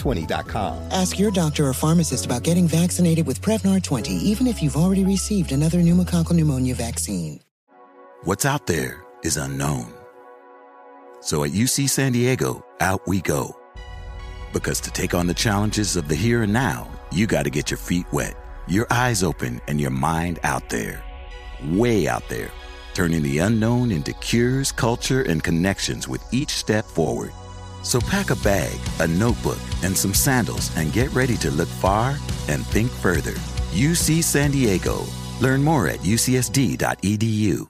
Prevnar20.com. Ask your doctor or pharmacist about getting vaccinated with Prevnar 20, even if you've already received another pneumococcal pneumonia vaccine. What's out there is unknown. So at UC San Diego, out we go. Because to take on the challenges of the here and now, you got to get your feet wet, your eyes open, and your mind out there. Way out there. Turning the unknown into cures, culture, and connections with each step forward. So pack a bag, a notebook, and some sandals and get ready to look far and think further. UC San Diego. Learn more at ucsd.edu.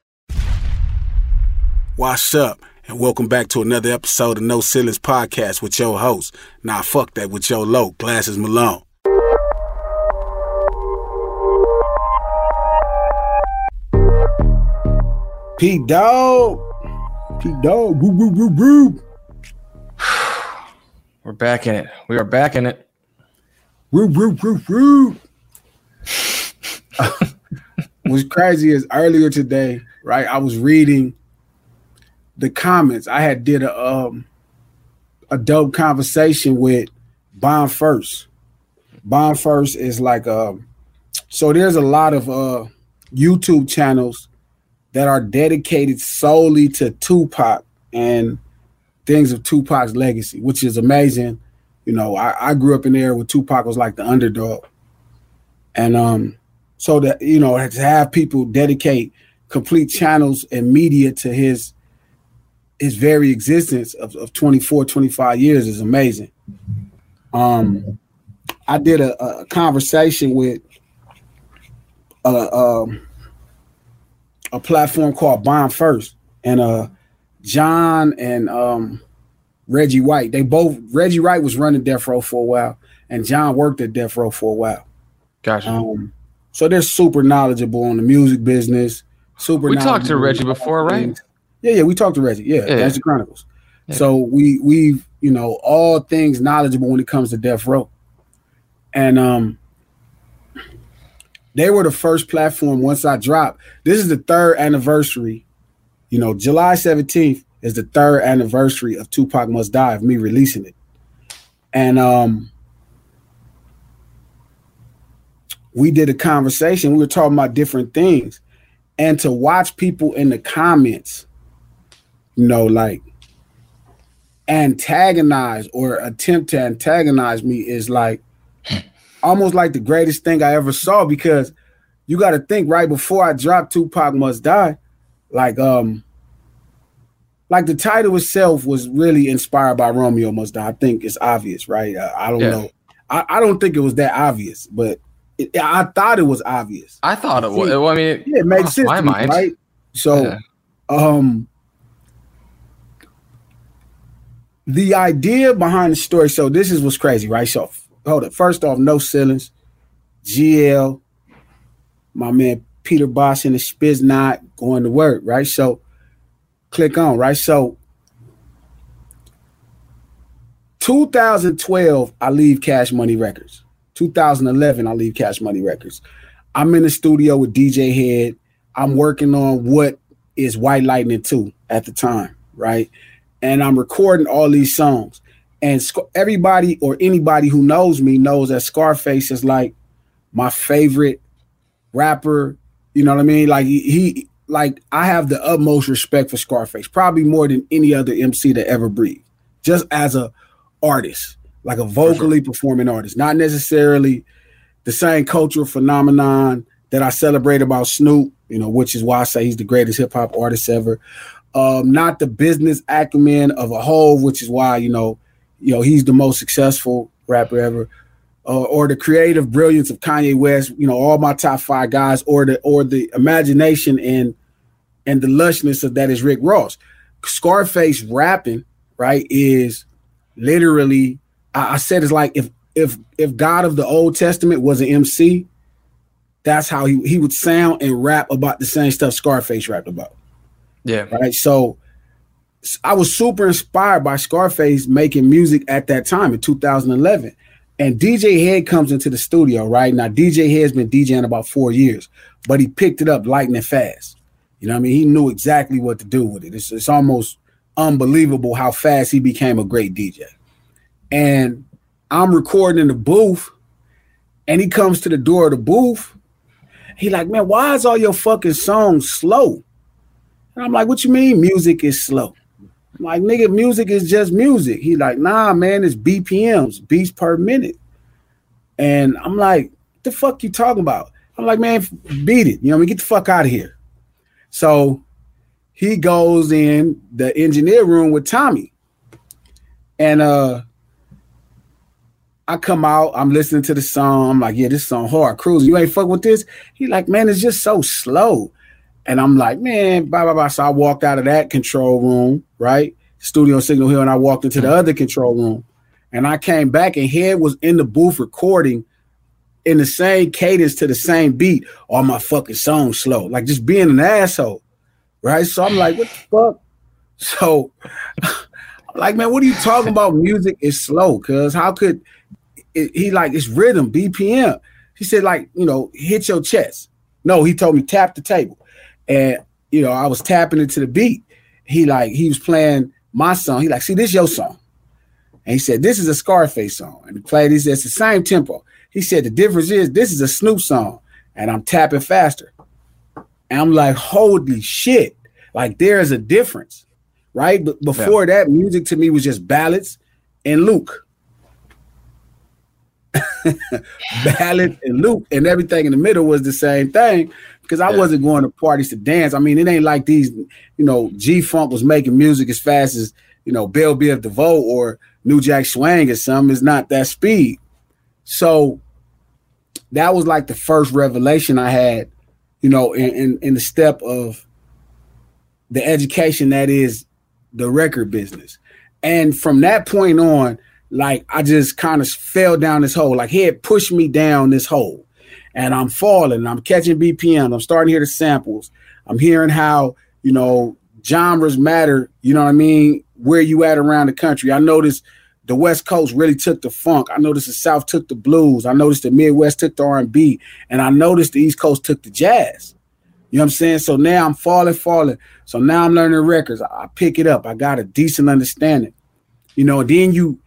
Wash up and welcome back to another episode of No Ceilings Podcast with your host. Nah, fuck that with your low, Glasses Malone. Pete Dog. Pete Dog. Woo, woo, woo, woo. We're back in it. We are back in it. Woo, woo, woo, woo. What's crazy is earlier today, right? I was reading the comments. I had did a um a dope conversation with Bond First. Bond First is like um so there's a lot of uh YouTube channels that are dedicated solely to Tupac and things of Tupac's legacy, which is amazing. You know, I, I grew up in there where Tupac was like the underdog. And um so that you know to have people dedicate complete channels and media to his his very existence of, of 24 25 years is amazing. Um i did a, a conversation with a um a platform called bond first and uh john and um reggie Wright. They both reggie Wright was running death row for a while and john worked at death row for a while. Gotcha. Um so they're super knowledgeable on the music business super we talked to reggie before right? things. Yeah, yeah, we talked to Reggie. Yeah, Yeah. that's the Chronicles. Yeah. So we we've you know all things knowledgeable when it comes to Death Row, and um, they were the first platform once I dropped. This is the third anniversary. You know, July seventeenth is the third anniversary of Tupac Must Die of me releasing it, and um, we did a conversation. We were talking about different things, and to watch people in the comments you know, like antagonize or attempt to antagonize me is like almost like the greatest thing I ever saw because you got to think right before I dropped Tupac Must Die, like um, like the title itself was really inspired by Romeo Must Die. I think it's obvious, right? Uh, I don't Yeah. know. I, I don't think it was that obvious, but it, I thought it was obvious. I thought it was. Well, I mean, it, yeah, it makes sense, my me, mind. right? So, Yeah. um, the idea behind the story. So this is what's crazy, right? So hold it. First off, no ceilings. GL, my man Peter Boss and the Spiz not going to work, right? So click on, right? So 2012, I leave Cash Money Records. 2011, I leave Cash Money Records. I'm in the studio with DJ Head. I'm working on what is White Lightning 2 at the time, right? And I'm recording all these songs. And everybody or anybody who knows me knows that Scarface is like my favorite rapper. You know what I mean? Like he, like I have the utmost respect for Scarface, probably more than any other MC that ever breathed. Just as a artist, like a vocally performing artist, not necessarily the same cultural phenomenon that I celebrate about Snoop, you know, which is why I say he's the greatest hip hop artist ever. Um, not the business acumen of a whole, which is why you know, you know, he's the most successful rapper ever. Uh, or the creative brilliance of Kanye West, you know, all my top five guys, or the or the imagination and and the lushness of that is Rick Ross. Scarface rapping, right, is literally I, I said it's like if if if God of the Old Testament was an MC, that's how he, he would sound and rap about the same stuff Scarface rapped about. Yeah. Right. So I was super inspired by Scarface making music at that time in 2011. And DJ Head comes into the studio, right? Now, DJ Head's been DJing about four years, but he picked it up lightning fast. You know what I mean? He knew exactly what to do with it. It's, it's almost unbelievable how fast he became a great DJ. And I'm recording in the booth, and he comes to the door of the booth. He like, man, why is all your fucking songs slow? And I'm like, what you mean music is slow? I'm like, nigga, music is just music. He like, nah, man, it's BPMs, beats per minute. And I'm like, the fuck you talking about? I'm like, man, beat it. You know, I mean, get the fuck out of here. So he goes in the engineer room with Tommy. And uh I come out, I'm listening to the song. I'm like, yeah, this song hard cruising. You ain't fuck with this? He like, man, it's just so slow. And I'm like, man, blah, blah, blah. So I walked out of that control room, right? Studio Signal Hill, and I walked into the mm-hmm. other control room. And I came back and Head was in the booth recording in the same cadence to the same beat. All my fucking songs slow, like just being an asshole, right? So I'm like, what the fuck? So like, man, what are you talking about? Music is slow, cuz how could it, he like it's rhythm, BPM? He said, like, you know, hit your chest. No, he told me tap the table. And you know, I was tapping into the beat. He like he was playing my song. He like, see, this your song. And he said, This is a Scarface song. And he played, he said, It's the same tempo. He said, The difference is this is a Snoop song, and I'm tapping faster. And I'm like, Holy shit. Like, there's a difference, right? But before yeah. that, music to me was just ballads and Luke. Ballad and Luke, and everything in the middle was the same thing because I yeah. wasn't going to parties to dance. I mean, it ain't like these, you know, G Funk was making music as fast as, you know, Bell Biv DeVoe or New Jack Swing or something. It's not that speed. So that was like the first revelation I had, you know, in, in, in the step of the education that is the record business. And from that point on, like I just kind of fell down this hole. Like he had pushed me down this hole. And I'm falling. I'm catching BPM. I'm starting to hear the samples. I'm hearing how, you know, genres matter, you know what I mean, where you at around the country. I noticed the West Coast really took the funk. I noticed the South took the blues. I noticed the Midwest took the R&B, and I noticed the East Coast took the jazz. You know what I'm saying? So now I'm falling, falling. So now I'm learning records. I pick it up. I got a decent understanding. You know, then you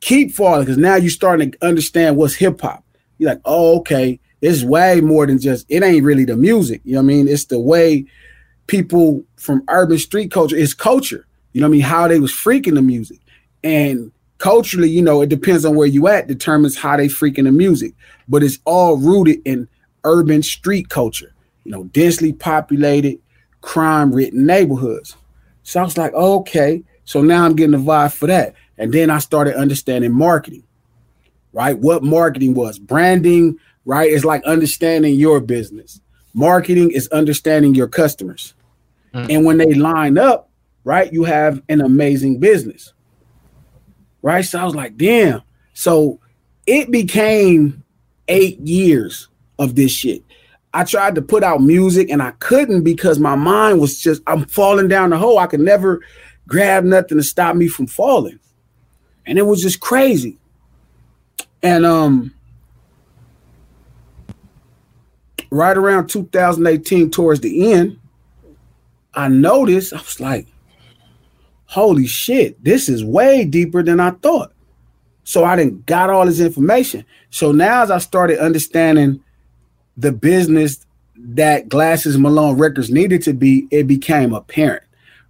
keep falling because now you're starting to understand what's hip hop. You're like, oh, okay, it's way more than just it ain't really the music. You know what I mean? It's the way people from urban street culture, it's culture. You know what I mean? How they was freaking the music. And culturally, you know, it depends on where you at, determines how they freaking the music. But it's all rooted in urban street culture, you know, densely populated, crime ridden neighborhoods. So I was like, okay. So now I'm getting the vibe for that. And then I started understanding marketing, right? What marketing was, branding, right? It's like understanding your business. Marketing is understanding your customers. Mm. And when they line up, right, you have an amazing business. Right. So I was like, damn. So it became eight years of this shit. I tried to put out music and I couldn't because my mind was just, I'm falling down the hole. I could never grab nothing to stop me from falling. And it was just crazy. And um right around 2018, towards the end, I noticed I was like, holy shit, this is way deeper than I thought. So I didn't got all this information. So now as I started understanding the business that Glasses Malone Records needed to be, it became apparent,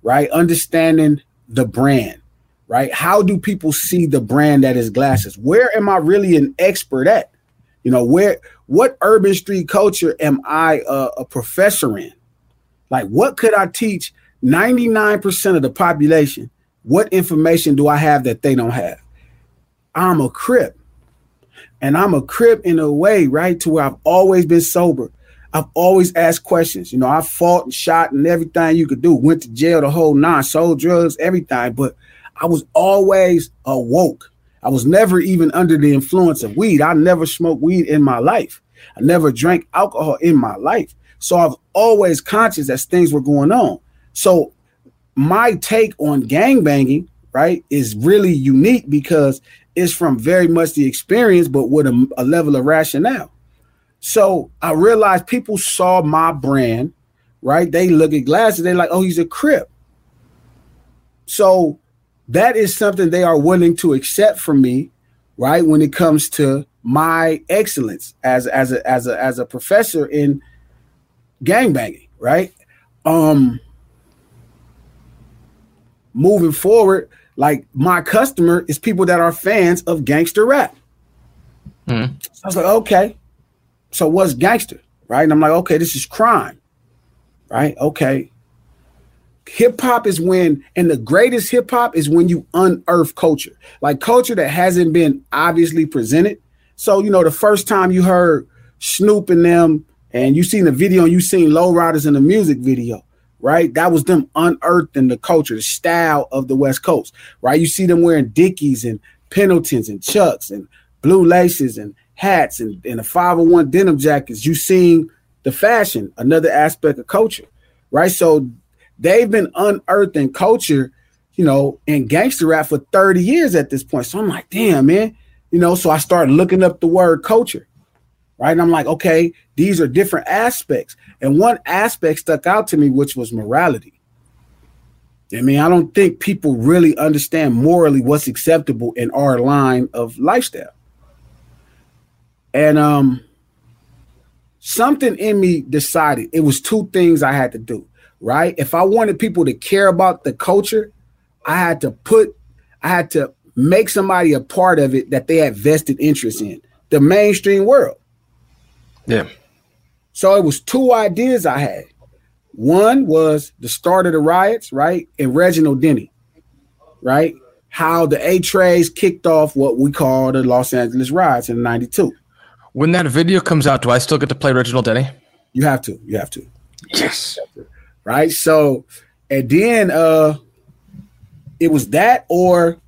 right? Understanding the brand, right? How do people see the brand that is Glasses? Where am I really an expert at? You know, where what urban street culture am I a, a professor in? Like, what could I teach 99% of the population? What information do I have that they don't have? I'm a crip. And I'm a crip in a way, right? To where I've always been sober. I've always asked questions. You know, I fought and shot and everything you could do. Went to jail the whole nine, sold drugs, everything. But I was always awoke. I was never even under the influence of weed. I never smoked weed in my life. I never drank alcohol in my life. So I was always conscious as things were going on. So my take on gang banging, right, is really unique because it's from very much the experience, but with a, a level of rationale. So I realized people saw my brand, right? They look at glasses, they're like, oh, he's a crip. So that is something they are willing to accept from me, right? When it comes to my excellence as as a as a as a professor in gangbanging, right? Um moving forward, like my customer is people that are fans of gangster rap. Mm. So I was like, okay, so what's gangster? Right. And I'm like, okay, this is crime. Right. Okay. Hip hop is when, and the greatest hip hop is when you unearth culture, like culture that hasn't been obviously presented. So, you know, the first time you heard Snoop and them, and you seen the video and you seen Low Riders in the music video, right? That was them unearthing the culture, the style of the West Coast, right? You see them wearing Dickies and Pendletons and Chucks and blue laces and hats and, and the 501 denim jackets. You seen the fashion, another aspect of culture, right? So they've been unearthing culture, you know, in gangster rap for 30 years at this point. So I'm like, damn, man, you know, so I started looking up the word culture right? And I'm like, okay, these are different aspects. And one aspect stuck out to me, which was morality. I mean, I don't think people really understand morally what's acceptable in our line of lifestyle. And um something in me decided it was two things I had to do, right? If I wanted people to care about the culture, I had to put I had to make somebody a part of it that they had vested interest in, the mainstream world. Yeah. So it was two ideas I had. One was the start of the riots, right? And Reginald Denny, right? How the Eight Trays kicked off what we call the Los Angeles riots in 92. When that video comes out, do I still get to play Reginald Denny? You have to. You have to. Yes. Right. So, and then uh it was that or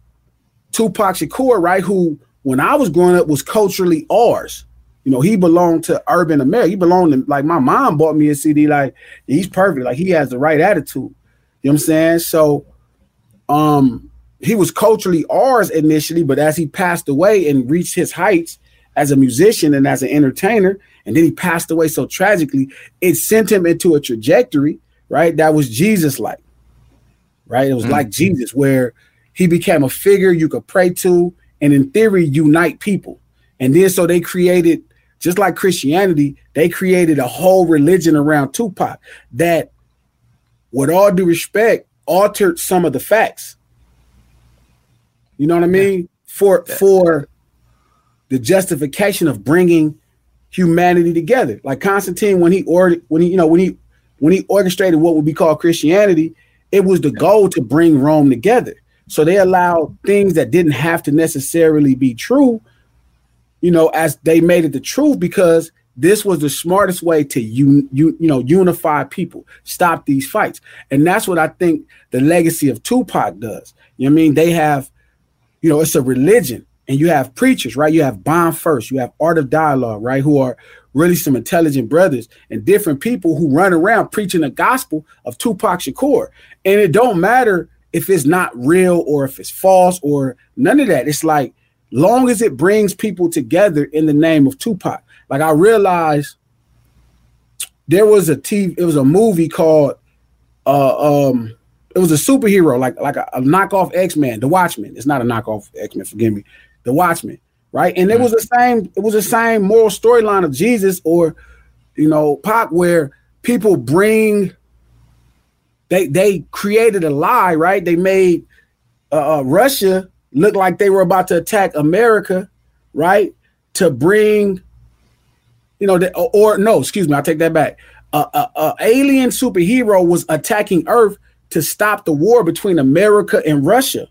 Tupac Shakur, right? Who, when I was growing up, was culturally ours. You know, he belonged to urban America. He belonged to like my mom bought me a CD. Like he's perfect. Like he has the right attitude. You know what I'm saying? So, um, he was culturally ours initially, but as he passed away and reached his heights as a musician and as an entertainer, and then he passed away so tragically, it sent him into a trajectory, right? That was Jesus like, right? It was mm-hmm. like Jesus, where he became a figure you could pray to and in theory unite people. And then so they created just like Christianity, they created a whole religion around Tupac that, with all due respect, altered some of the facts. You know what I mean? Yeah. For for the justification of bringing humanity together. Like Constantine, when he ordered, when he, you know, when he when he orchestrated what would be called Christianity, it was the goal to bring Rome together. So they allowed things that didn't have to necessarily be true you know, as they made it the truth because this was the smartest way to you you know unify people, stop these fights, and that's what I think the legacy of Tupac does. You know I mean? They have, you know, it's a religion, and you have preachers, right? You have Bond First, you have Art of Dialogue, right? Who are really some intelligent brothers and different people who run around preaching the gospel of Tupac Shakur, and it don't matter if it's not real or if it's false or none of that. It's like long as it brings people together in the name of Tupac. Like I realize there was a TV, it was a movie called uh um it was a superhero, like like a, a knockoff X-Men, the Watchmen. It's not a knockoff X-Men, forgive me. The Watchmen, right? And it was the same, it was the same moral storyline of Jesus or you know, Pac, where people bring they they created a lie, right? They made uh, uh, Russia look like they were about to attack America, right? To bring, you know, the, or, or no, excuse me, I take that back. A uh, uh, uh, alien superhero was attacking Earth to stop the war between America and Russia.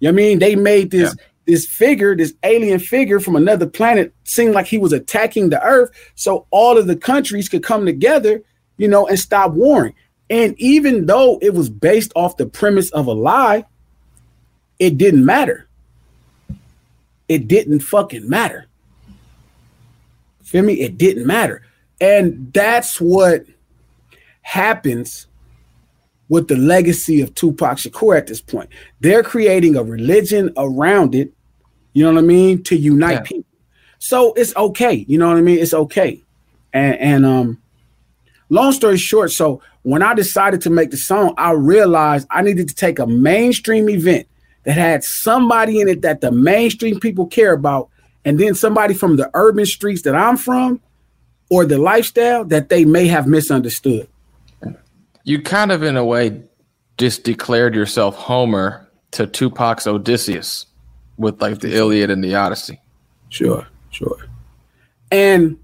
You know what I mean? They made this yeah. This figure, this alien figure from another planet, seemed like he was attacking the Earth, so all of the countries could come together, you know, and stop warring. And even though it was based off the premise of a lie, it didn't matter. It didn't fucking matter. Feel me? It didn't matter. And that's what happens with the legacy of Tupac Shakur at this point. They're creating a religion around it, you know what I mean, to unite yeah. people. So it's okay, you know what I mean? It's okay. And and um long story short, so when I decided to make the song, I realized I needed to take a mainstream event that had somebody in it that the mainstream people care about, and then somebody from the urban streets that I'm from or the lifestyle that they may have misunderstood. You kind of, in a way, just declared yourself Homer to Tupac's Odysseus with like the Iliad and the Odyssey. Sure, sure. And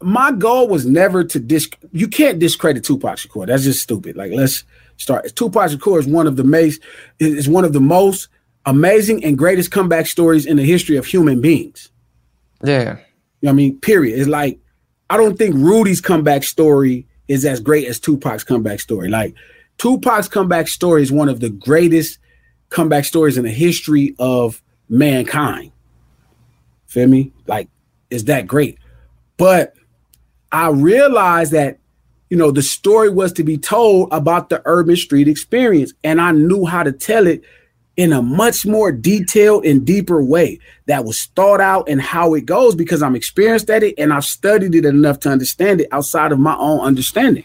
my goal was never to dis. You can't discredit Tupac Shakur. That's just stupid. Like let's start. Tupac Shakur is one of the most is one of the most amazing and greatest comeback stories in the history of human beings. Yeah. You know I mean, period. It's like I don't think Rudy's comeback story is as great as Tupac's comeback story. Like Tupac's comeback story is one of the greatest comeback stories in the history of mankind. Feel me? Like, is that great? But I realized that, you know, the story was to be told about the urban street experience. And I knew how to tell it in a much more detailed and deeper way that was thought out and how it goes because I'm experienced at it and I've studied it enough to understand it outside of my own understanding.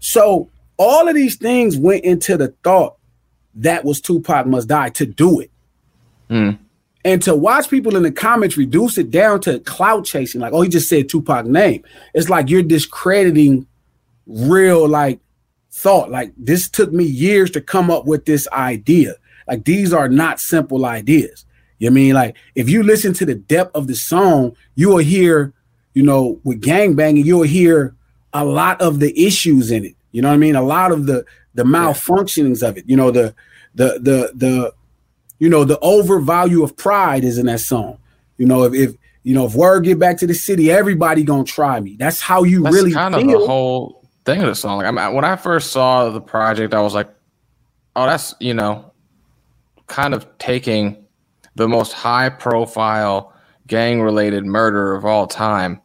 So all of these things went into the thought that was Tupac must die to do it. Mm. And to watch people in the comments reduce it down to clout chasing, like, oh, he just said Tupac name. It's like you're discrediting real like thought. Like this took me years to come up with this idea. Like these are not simple ideas. You know I mean like if you listen to the depth of the song, you will hear, you know, with gang banging, you'll hear a lot of the issues in it. You know what I mean? A lot of the the malfunctionings of it. You know, the the the the you know, the overvalue of pride is in that song. You know, if, if you know, if word get back to the city, everybody gonna try me. That's how you That's really kind feel. of the whole thing of the song. Like, I mean, when I first saw the project, I was like, oh, that's you know, kind of taking the most high profile gang related murder of all time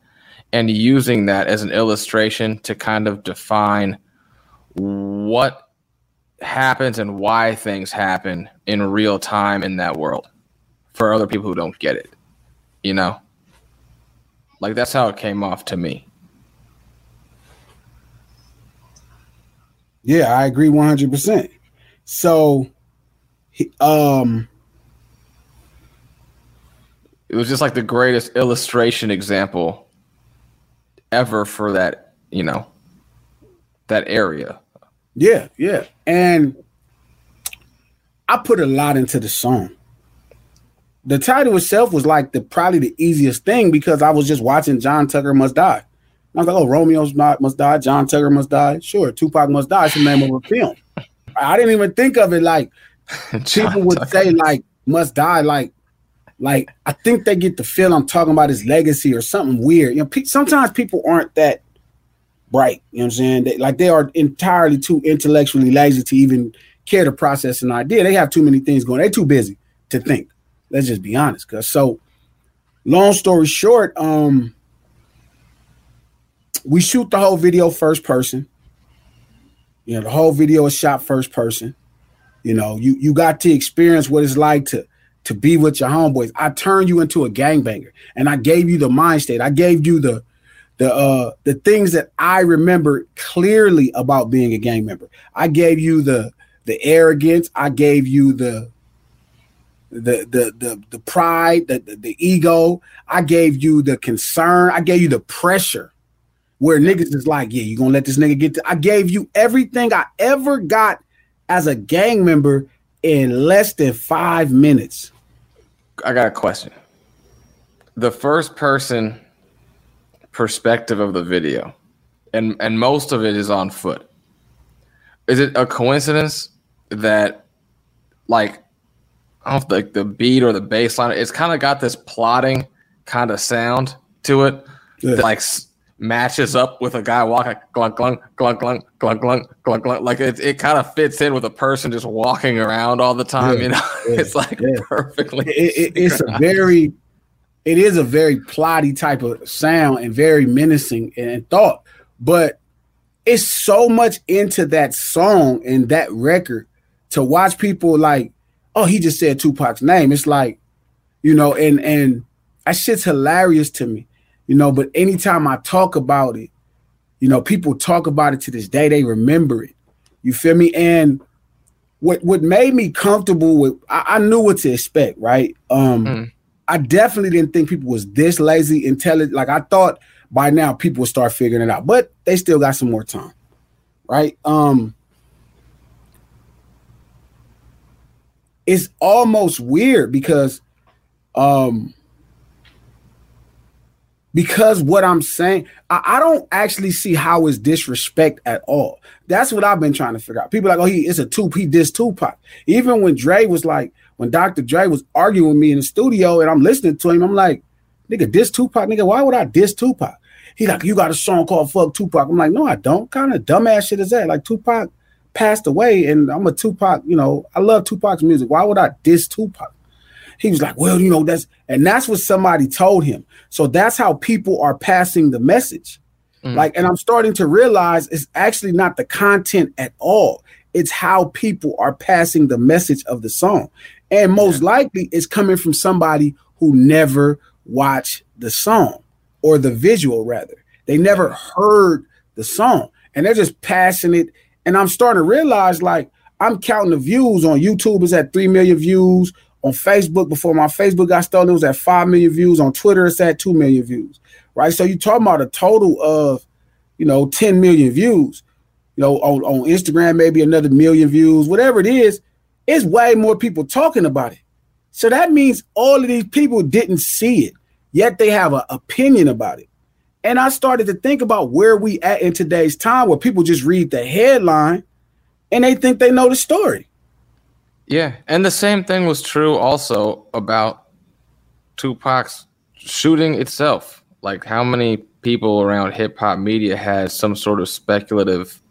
and using that as an illustration to kind of define what happens and why things happen in real time in that world for other people who don't get it. You know? Like that's how it came off to me. Yeah, I agree 100%. So um it was just like the greatest illustration example ever for that, you know, that area. Yeah, yeah. And I put a lot into the song. The title itself was like the probably the easiest thing because I was just watching John Tucker Must Die. I was like, oh, Romeo's not must die, John Tucker must die. Sure, Tupac must die. It's the name of a film. I didn't even think of it like people would Tucker. say like must die like like I think they get the feel I'm talking about his legacy or something weird. You know, pe- sometimes people aren't that bright. You know what I'm saying? They, like they are entirely too intellectually lazy to even care to process an idea. They have too many things going. They're too busy to think. Let's just be honest. Cause so long story short, um, we shoot the whole video first person. You know, the whole video is shot first person. You know, you you got to experience what it's like to to be with your homeboys. I turned you into a gangbanger, and I gave you the mind state. I gave you the the uh the things that I remember clearly about being a gang member. I gave you the the arrogance. I gave you the the the the, the pride, the, the, the ego. I gave you the concern. I gave you the pressure. Where niggas is like, yeah, you gonna let this nigga get to I gave you everything I ever got as a gang member in less than five minutes. I got a question. The first person perspective of the video, and and most of it is on foot. Is it a coincidence that, like, I don't know if the, beat or the bass line, it's kind of got this plotting kind of sound to it yeah. that like matches up with a guy walking glunk glunk glunk glunk glunk glunk glunk glunk. Like it, it kind of fits in with a person just walking around all the time. Yeah. You know, yeah. it's like perfectly. It, it, it's a very it is a very plotty type of sound and very menacing and thought, but it's so much into that song and that record to watch people like, oh, he just said Tupac's name. It's like, you know, and and that shit's hilarious to me, you know. But anytime I talk about it, you know, people talk about it to this day. They remember it. You feel me? And what what made me comfortable with, I, I knew what to expect, right? Um, mm I definitely didn't think people was this lazy, intelligent. Like I thought by now people would start figuring it out, but they still got some more time, right? Um, it's almost weird because, um, because what I'm saying, I, I, don't actually see how is disrespect at all. That's what I've been trying to figure out. People like, oh, he it's a two, he diss Tupac. Even when Dre was like, when Dr. Dre was arguing with me in the studio and I'm listening to him, I'm like, nigga, diss Tupac, nigga, why would I diss Tupac? He like, you got a song called Fuck Tupac. I'm like, no, I don't. Kind of dumbass shit is that? Like Tupac passed away, and I'm a Tupac, you know, I love Tupac's music. Why would I diss Tupac? He was like, well, you know, that's and that's what somebody told him. So that's how people are passing the message. Mm. Like, and I'm starting to realize it's actually not the content at all. It's how people are passing the message of the song. And most yeah. likely it's coming from somebody who never watched the song or the visual, rather. They never heard the song and they're just passing it. And I'm starting to realize like I'm counting the views on YouTube is at 3 million views. On Facebook, before my Facebook got stolen, it was at 5 million views. On Twitter, it's at 2 million views. Right. So you're talking about a total of, you know, 10 million views. You know, on, on Instagram, maybe another million views, whatever it is it's way more people talking about it. So that means all of these people didn't see it, yet they have an opinion about it. And I started to think about where we at in today's time where people just read the headline and they think they know the story. Yeah, and the same thing was true also about Tupac's shooting itself. Like how many people around hip hop media had some sort of speculative,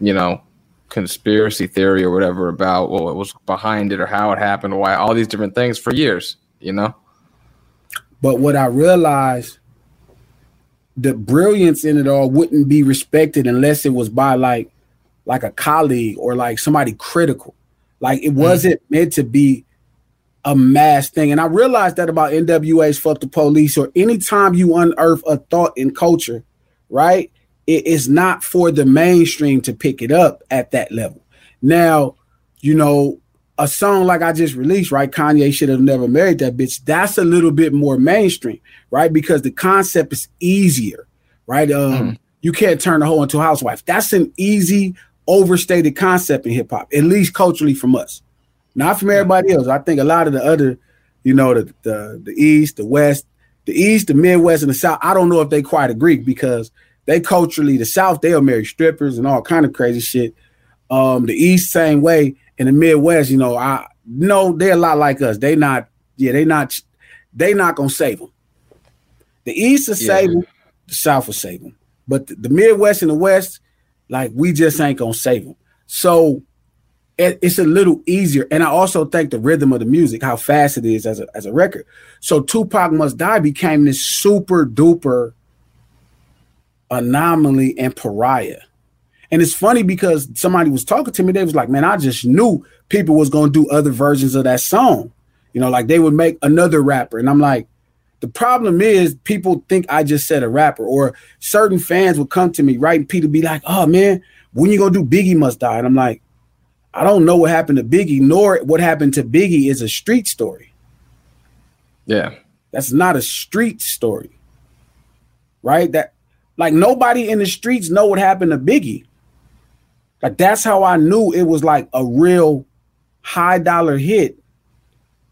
you know, conspiracy theory or whatever about what was behind it or how it happened, or why all these different things for years, you know? But what I realized the brilliance in it all wouldn't be respected unless it was by like like a colleague or like somebody critical. Like it mm. wasn't mm meant to be a mass thing. And I realized that about NWA's fuck the police or anytime you unearth a thought in culture, right? It is not for the mainstream to pick it up at that level. Now, you know, a song like I just released, right? Kanye should have never married that bitch. That's a little bit more mainstream, right? Because the concept is easier, right? Um, mm. you can't turn a hoe into a housewife. That's an easy, overstated concept in hip hop, at least culturally from us. Not from everybody else. I think a lot of the other, you know, the the, the East, the West, the East, the Midwest, and the South. I don't know if they quite agree because they culturally, the South, they'll marry strippers and all kind of crazy shit. Um, the East, same way. In the Midwest, you know, I know they're a lot like us. They not, yeah, they not, they not gonna save them. The East will yeah. save them, the South will save them. But the, the, Midwest and the West, like we just ain't gonna save them. So it, it's a little easier. And I also think the rhythm of the music, how fast it is as a as a record. So Tupac Must Die became this super duper anomaly and pariah. And it's funny because somebody was talking to me, they was like, man, I just knew people was gonna do other versions of that song. You know, like they would make another rapper, and I'm like, the problem is people think I just said a rapper, or certain fans would come to me, right? And Peter be like, "Oh man, when you gonna do Biggie Must Die?" And I'm like, I don't know what happened to Biggie, nor what happened to Biggie is a street story. Yeah, that's not a street story, right? That like nobody in the streets know what happened to Biggie. Like that's how I knew it was like a real high dollar hit.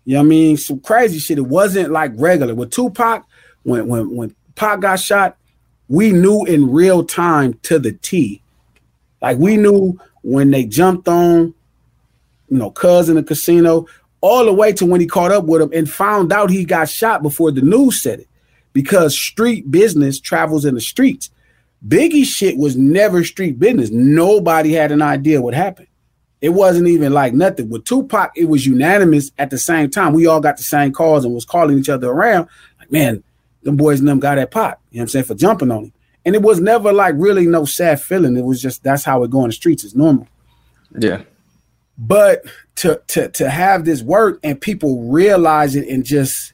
You know what I mean? Some crazy shit. It wasn't like regular. With Tupac, when when when Pac got shot, we knew in real time to the T. Like we knew when they jumped on, you know, cuz in the casino, all the way to when he caught up with him and found out he got shot before the news said it. Because street business travels in the streets. Biggie shit was never street business. Nobody had an idea what happened. It wasn't even like nothing. With Tupac, it was unanimous at the same time. We all got the same calls and was calling each other around. Like, man, them boys and them got that pot. You know what I'm saying? For jumping on him. And it was never like really no sad feeling. It was just that's how it go in the streets. It's normal. Yeah. But to to to have this work and people realize it and just,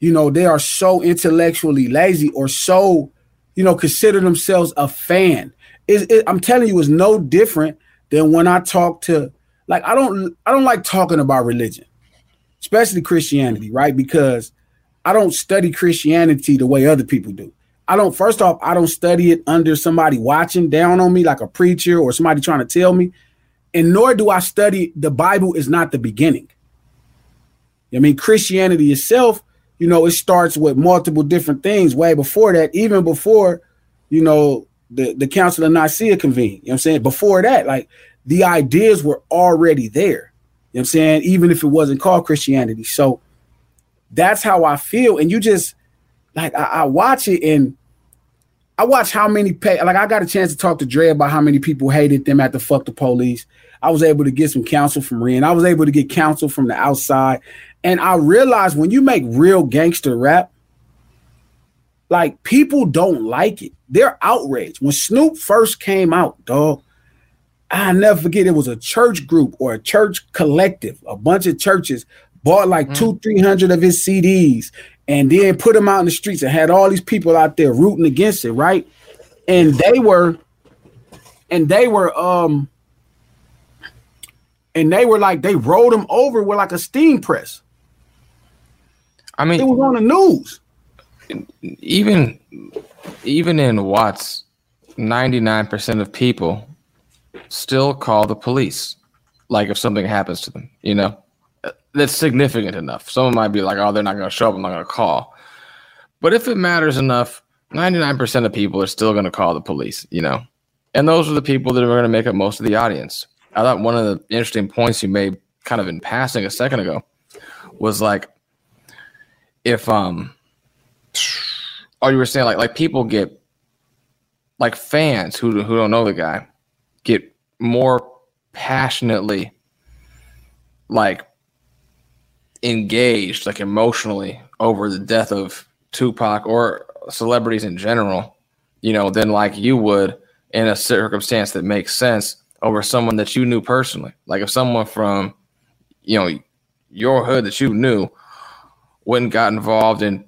you know, they are so intellectually lazy or so, you know, consider themselves a fan. It, it, I'm telling you, it's no different than when I talk to like I don't I don't like talking about religion, especially Christianity, right? Because I don't study Christianity the way other people do. I don't first off, I don't study it under somebody watching down on me like a preacher or somebody trying to tell me. And nor do I study the Bible is not the beginning. I mean, Christianity itself, you know, it starts with multiple different things way before that, even before, you know, the, the Council of Nicaea convened. You know what I'm saying? Before that, like the ideas were already there. You know what I'm saying? Even if it wasn't called Christianity. So that's how I feel. And you just like I, I watch it and I watch how many pay like I got a chance to talk to Dre about how many people hated them at the fuck the police. I was able to get some counsel from Ren. I was able to get counsel from the outside. And I realized when you make real gangster rap, like people don't like it. They're outraged. When Snoop first came out, dog, I never forget it was a church group or a church collective. A bunch of churches bought like mm. two, three hundred of his CDs and then put them out in the streets and had all these people out there rooting against it, right? And they were, and they were, um, and they were like they rolled him over with like a steam press. I mean, it was on the news. Even, even in Watts, ninety nine percent of people still call the police, like if something happens to them. You know, that's significant enough. Someone might be like, "Oh, they're not going to show up. I'm not going to call." But if it matters enough, 99% of people are still going to call the police, you know. And those are the people that are going to make up most of the audience. I thought one of the interesting points you made kind of in passing a second ago was like if um oh you were saying like like people get like fans who who don't know the guy get more passionately like engaged like emotionally over the death of Tupac or celebrities in general, you know, than like you would in a circumstance that makes sense over someone that you knew personally. Like if someone from, you know, your hood that you knew wouldn't got involved and,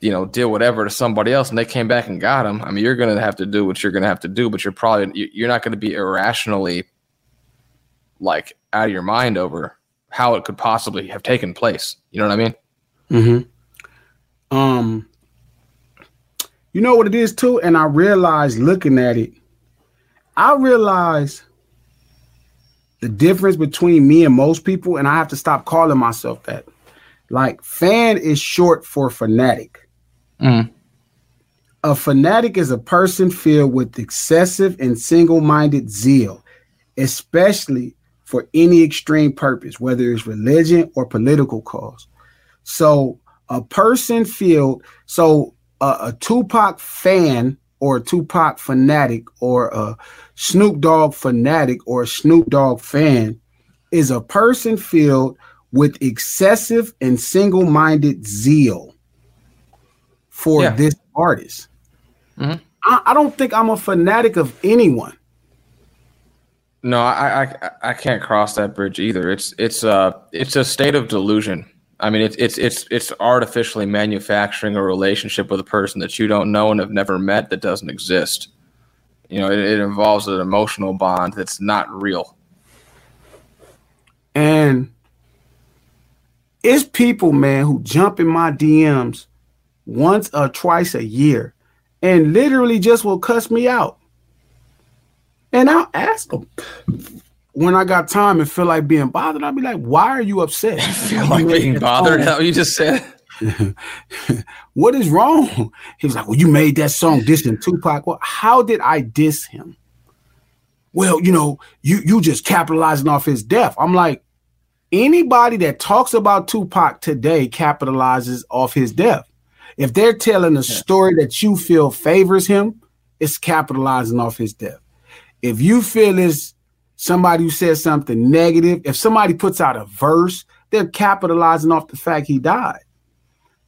you know, did whatever to somebody else and they came back and got him. I mean, you're going to have to do what you're going to have to do, but you're probably, you're not going to be irrationally like out of your mind over how it could possibly have taken place. You know what I mean? Mm-hmm. Um, you know what it is too, and I realized looking at it, I realize the difference between me and most people, and I have to stop calling myself that. Like, fan is short for fanatic. Mm. A fanatic is a person filled with excessive and single minded zeal, especially for any extreme purpose, whether it's religion or political cause. So a person filled so uh, a Tupac fan or a Tupac fanatic or a Snoop Dogg fanatic or a Snoop Dogg fan is a person filled with excessive and single-minded zeal for yeah. this artist. Mm-hmm. I, I don't think I'm a fanatic of anyone. No, I, I I can't cross that bridge either. It's it's a it's a state of delusion. I mean, it's it's it's it's artificially manufacturing a relationship with a person that you don't know and have never met that doesn't exist. You know, it, it involves an emotional bond that's not real. And it's people, man, who jump in my DMs once or twice a year and literally just will cuss me out. And I'll ask them when I got time and feel like being bothered. I'll be like, why are you upset? feel like being bothered? How you just said? what is wrong? He was like, Well, you made that song dissing Tupac. Well, how did I diss him? Well, you know, you you just capitalizing off his death. I'm like, anybody that talks about Tupac today capitalizes off his death. If they're telling a story that you feel favors him, it's capitalizing off his death. If you feel it's somebody who says something negative, if somebody puts out a verse, they're capitalizing off the fact he died.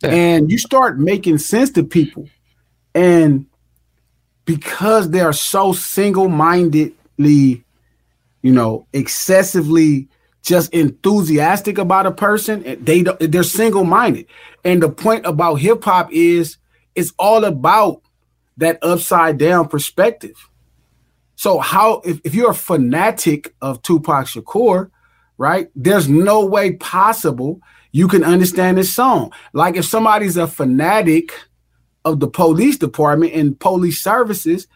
Yeah. And you start making sense to people. And because they are so single-mindedly, you know, excessively just enthusiastic about a person, they they're single-minded. And the point about hip hop is it's all about that upside down perspective. So how if, if you're a fanatic of Tupac Shakur, right? There's no way possible you can understand this song. Like if somebody's a fanatic of the police department and police services,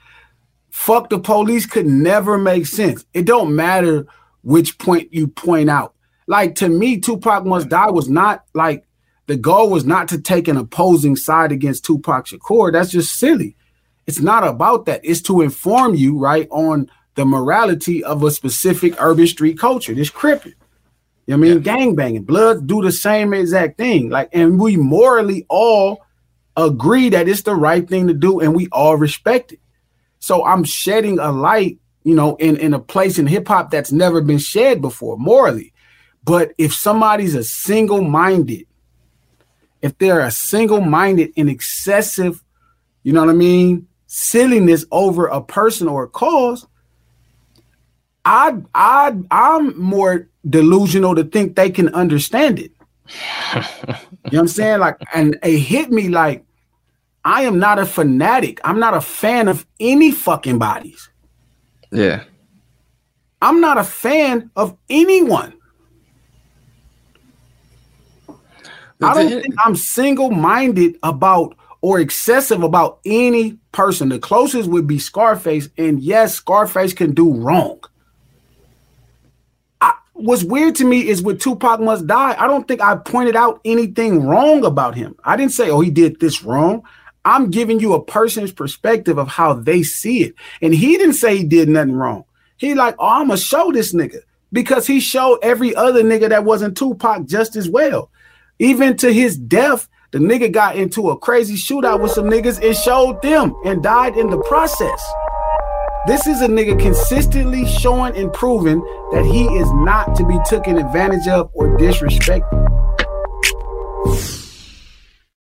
fuck the police could never make sense. It don't matter which point you point out. Like to me, Tupac Must Die was not like the goal was not to take an opposing side against Tupac Shakur. That's just silly. It's not about that. It's to inform you, right, on the morality of a specific urban street culture. This crippin'. You know I mean? Yeah. Gang banging. Bloods do the same exact thing. Like, and we morally all agree that it's the right thing to do and we all respect it. So I'm shedding a light, you know, in, in a place in hip hop that's never been shared before, morally. But if somebody's a single minded, if they're a single minded and excessive, you know what I mean, silliness over a person or a cause, I I I'm more delusional to think they can understand it. you know what I'm saying? Like, and it hit me like I am not a fanatic. I'm not a fan of any fucking bodies. Yeah. I'm not a fan of anyone. I don't think I'm single-minded about or excessive about any person. The closest would be Scarface, and yes, Scarface can do wrong what's weird to me is with Tupac Must Die, I don't think I pointed out anything wrong about him. I didn't say, oh, he did this wrong. I'm giving you a person's perspective of how they see it. And he didn't say he did nothing wrong. He like, oh, I'm gonna show this nigga because he showed every other nigga that wasn't Tupac just as well. Even to his death, the nigga got into a crazy shootout with some niggas and showed them and died in the process. This is a nigga consistently showing and proving that he is not to be taken advantage of or disrespected.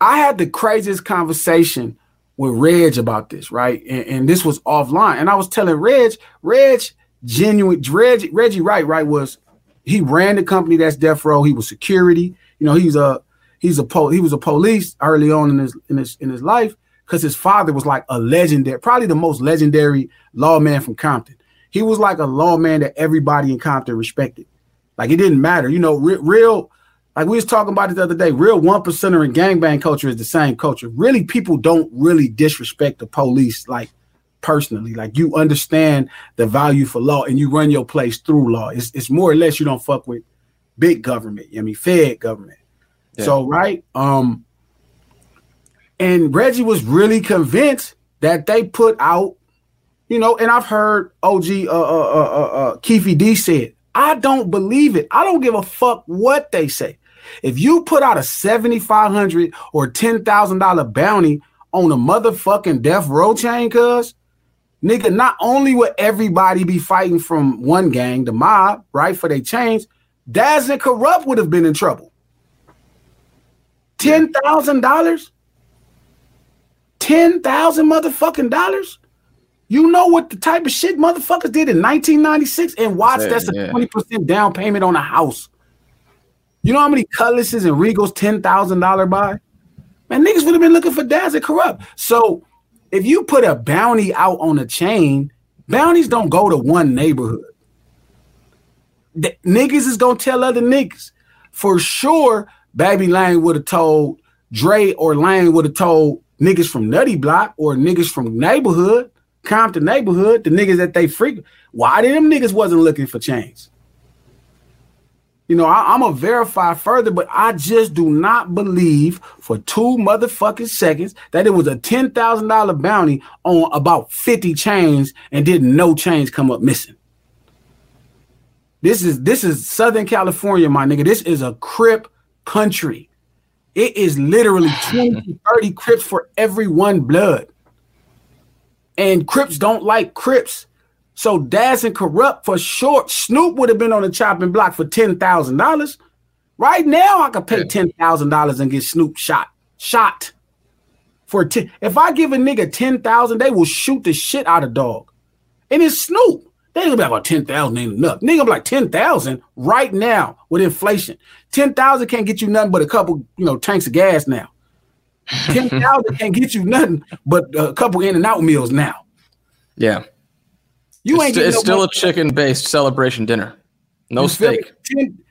I had the craziest conversation with Reg about this, right? And, and, this was offline. And I was telling Reg, Reg, genuine, Reg, Reggie Wright, right, was he ran the company that's Death Row. He was security. You know, he's a he's a po- he was a police early on in his in his in his life because his father was like a legendary, probably the most legendary lawman from Compton. He was like a lawman that everybody in Compton respected. Like it didn't matter, you know, re- real like we was talking about it the other day, real one percenter and gangbang culture is the same culture. Really, people don't really disrespect the police like personally. Like you understand the value for law and you run your place through law. It's, it's more or less you don't fuck with big government. I mean, Fed government. Yeah. So right, um, and Reggie was really convinced that they put out, you know, and I've heard OG uh uh uh uh, uh Keffe D said, I don't believe it. I don't give a fuck what they say. If you put out a 7,500 or $10,000 bounty on a motherfucking death row chain, cuz, nigga, not only would everybody be fighting from one gang, the mob, right, for their chains, Daz and Kurupt would have been in trouble. $10,000? 10,000 motherfucking dollars? You know what the type of shit motherfuckers did in 1996? And watch, that's a yeah. 20% down payment on a house. You know how many Cutlasses and Regals ten thousand dollar buy? Man, niggas would have been looking for Daz and Kurupt. So if you put a bounty out on a chain, bounties don't go to one neighborhood. The niggas is gonna tell other niggas. For sure, Baby Lane would have told Dre or Lane would have told niggas from Nutty Block or niggas from neighborhood, Compton neighborhood, the niggas that they freak. Why did them niggas wasn't looking for chains? You know, I, am gonna verify further, but I just do not believe for two motherfucking seconds that it was a ten thousand dollar bounty on about fifty chains and didn't no chains come up missing. This is this is Southern California, my nigga. This is a Crip country. It is literally 20, 30 Crips for every one blood. And Crips don't like Crips. So Daz and Kurupt for short. Snoop would have been on the chopping block for ten thousand dollars. Right now, I could pay ten thousand dollars and get Snoop shot. Shot for ten. If I give a nigga ten thousand, they will shoot the shit out of dog. And it's Snoop. They gonna be about ten thousand ain't enough. Nigga, I'm like ten thousand right now with inflation. Ten thousand can't get you nothing but a couple, you know, tanks of gas now. Ten thousand can't get you nothing but a couple in and out meals now. Yeah. You it's ain't. St- it's no still money. a chicken-based celebration dinner. No you steak.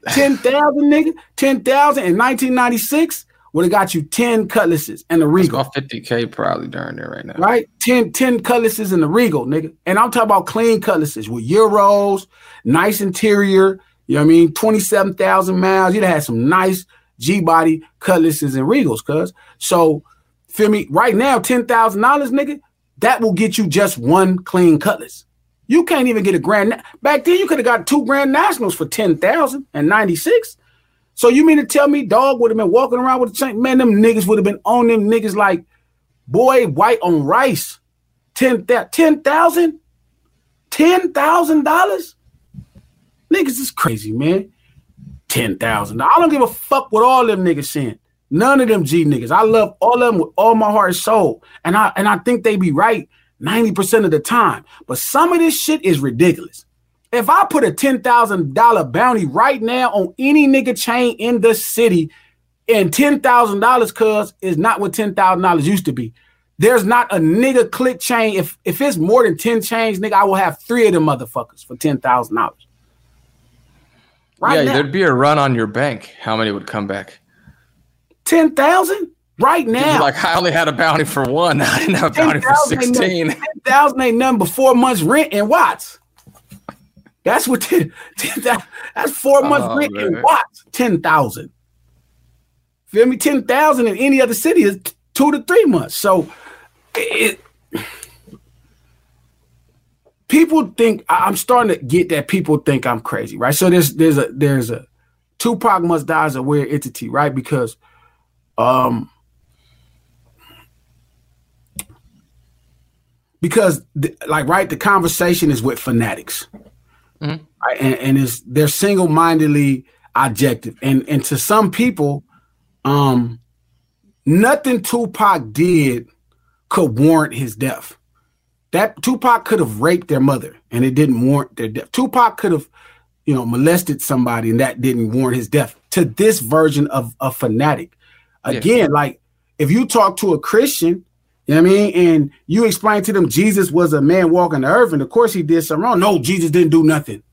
10,000, 10, nigga. 10,000 in 1996 would have got you 10 cutlasses and a regal. It's about 50K probably during there right now. Right? 10, 10 cutlasses and a regal, nigga. And I'm talking about clean cutlasses with euros, nice interior. You know what I mean? 27,000 miles. You'd have had some nice G body cutlasses and regals, cuz. So, feel me? Right now, $10,000, nigga, that will get you just one clean cutlass. You can't even get a grand. Back then, you could have got two grand nationals for 10,000 and 96. So you mean to tell me dog would have been walking around with the same man? Them niggas would have been on them niggas like boy white on rice. 10,000 $10,000? $10,000? Niggas is crazy, man. 10,000. I don't give a fuck what all them niggas saying. None of them G niggas. I love all of them with all my heart and soul. And I and I think they be right 90% of the time. But some of this shit is ridiculous. If I put a $10,000 bounty right now on any nigga chain in the city, And ten thousand dollars, cuz, is not what ten thousand dollars used to be. There's not a nigga click chain. If if it's more than 10 chains, nigga, I will have three of them motherfuckers for ten thousand dollars. Right yeah, now. there'd be a run on your bank. How many would come back? Ten thousand? Right now. Like I only had a bounty for one. I didn't have a bounty 10, for 16. 10,000 ain't nothing but four months rent and watts. That's what 10, 10, that's four months oh, rent man. and watts. 10,000. Feel me? 10,000 in any other city is two to three months. So it, people think I'm starting to get that people think I'm crazy, right? So there's there's a there's a Tupac must die as a weird entity, right? Because um because the, like right the conversation is with fanatics mm-hmm. right? and, and it's they're single-mindedly objective and and to some people um nothing tupac did could warrant his death that tupac could have raped their mother and it didn't warrant their death tupac could have you know molested somebody and that didn't warrant his death to this version of a fanatic again yeah. like if you talk to a christian you know what I mean? And you explain to them Jesus was a man walking the earth, and of course he did something wrong. No, Jesus didn't do nothing.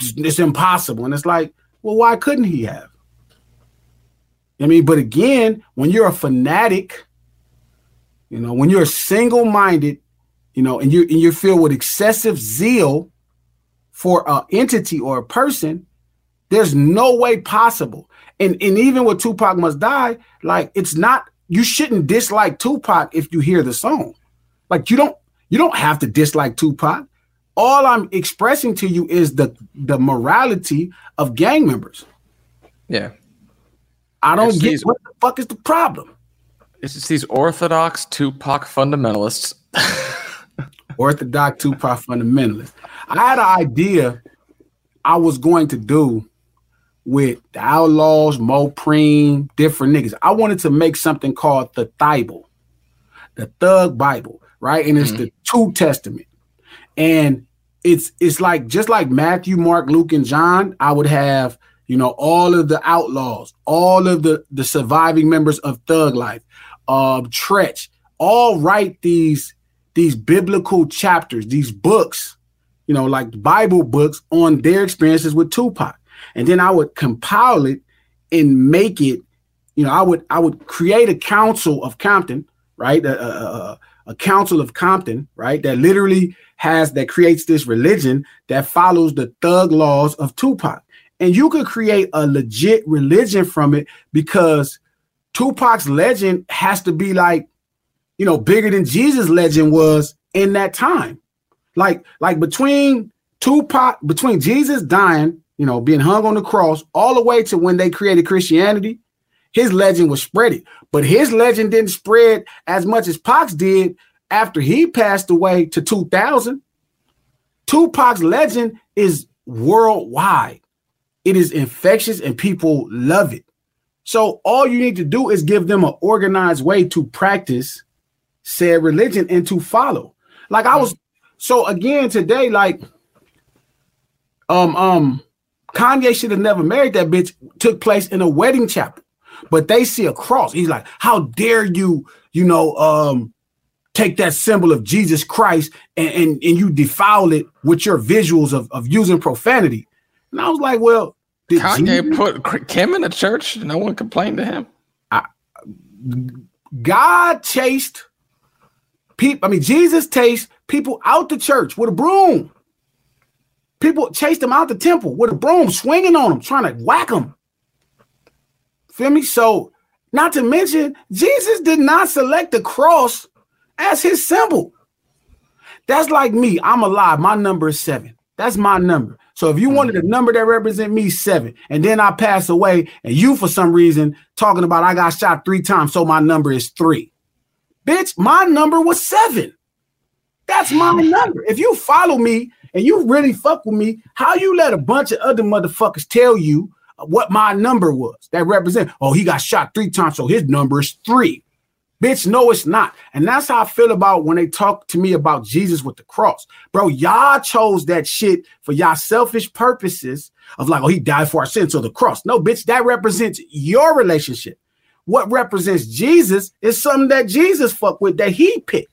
It's impossible. And it's like, well, why couldn't he have? I mean, but again, when you're a fanatic, you know, when you're single-minded, you know, and you and you're filled with excessive zeal for an entity or a person, there's no way possible. And and even with Tupac must die, like it's not you shouldn't dislike Tupac if you hear the song. Like you don't you don't have to dislike Tupac. All I'm expressing to you is the the morality of gang members. Yeah. I don't it's get these, what the fuck is the problem. It's just these orthodox Tupac fundamentalists. orthodox Tupac fundamentalists. I had an idea I was going to do with the Outlaws, Mopreme, different niggas. I wanted to make something called the Bible, the Thug Bible, right? And it's mm-hmm. the Two Testament, and it's it's like just like Matthew, Mark, Luke, and John. I would have you know all of the outlaws, all of the the surviving members of Thug Life, uh, Treach, all write these these biblical chapters, these books, you know, like Bible books on their experiences with Tupac and then I would compile it and make it. You know, I would I would create a council of Compton, right? A, a, a council of Compton, right? That literally has that creates this religion that follows the thug laws of Tupac. And you could create a legit religion from it because Tupac's legend has to be like, you know, bigger than Jesus' legend was in that time. Like, like between Tupac, between Jesus dying you know, being hung on the cross all the way to when they created Christianity, his legend was spreading. But his legend didn't spread as much as Pac's did after he passed away to 2000. Tupac's legend is worldwide. It is infectious and people love it. So all you need to do is give them an organized way to practice said religion and to follow. Like I was so again today, like um um Kanye should have never married that bitch, took place in a wedding chapel. But they see a cross. He's like, How dare you, you know, um, take that symbol of Jesus Christ and, and, and you defile it with your visuals of, of using profanity. And I was like, Well, did Kanye Jesus- put Kim in the church? No one complained to him. I, God chased people. I mean, Jesus chased people out the church with a broom. People chased him out the temple with a broom, swinging on him, trying to whack him. Feel me? So, not to mention, Jesus did not select the cross as his symbol. That's like me. I'm alive. My number is seven. That's my number. So if you mm-hmm. wanted a number that represent me, seven, and then I pass away, and you for some reason talking about I got shot three times, so my number is three. Bitch, my number was seven. That's my number. If you follow me and you really fuck with me, how you let a bunch of other motherfuckers tell you what my number was that represent? Oh, he got shot three times, so his number is three. Bitch, no, it's not. And that's how I feel about when they talk to me about Jesus with the cross. Bro, y'all chose that shit for y'all selfish purposes of like, oh, he died for our sins, so the cross. No, bitch, that represents your relationship. What represents Jesus is something that Jesus fucked with that he picked.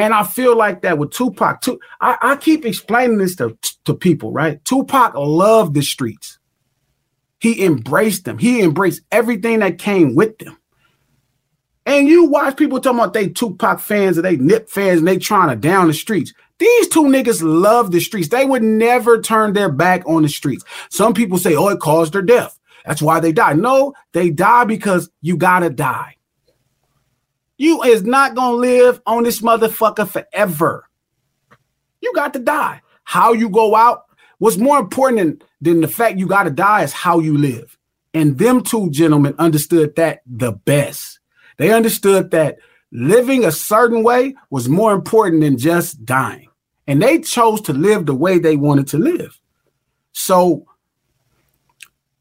And I feel like that with Tupac. too. I, I keep explaining this to, to people, right? Tupac loved the streets. He embraced them. He embraced everything that came with them. And you watch people talking about they Tupac fans or they Nip fans and they trying to down the streets. These two niggas love the streets. They would never turn their back on the streets. Some people say, oh, it caused their death. That's why they died. No, they die because you gotta die. You is not gonna live on this motherfucker forever. You got to die. How you go out, what's more important than, than the fact you gotta die is how you live. And them two gentlemen understood that the best. They understood that living a certain way was more important than just dying. And they chose to live the way they wanted to live. So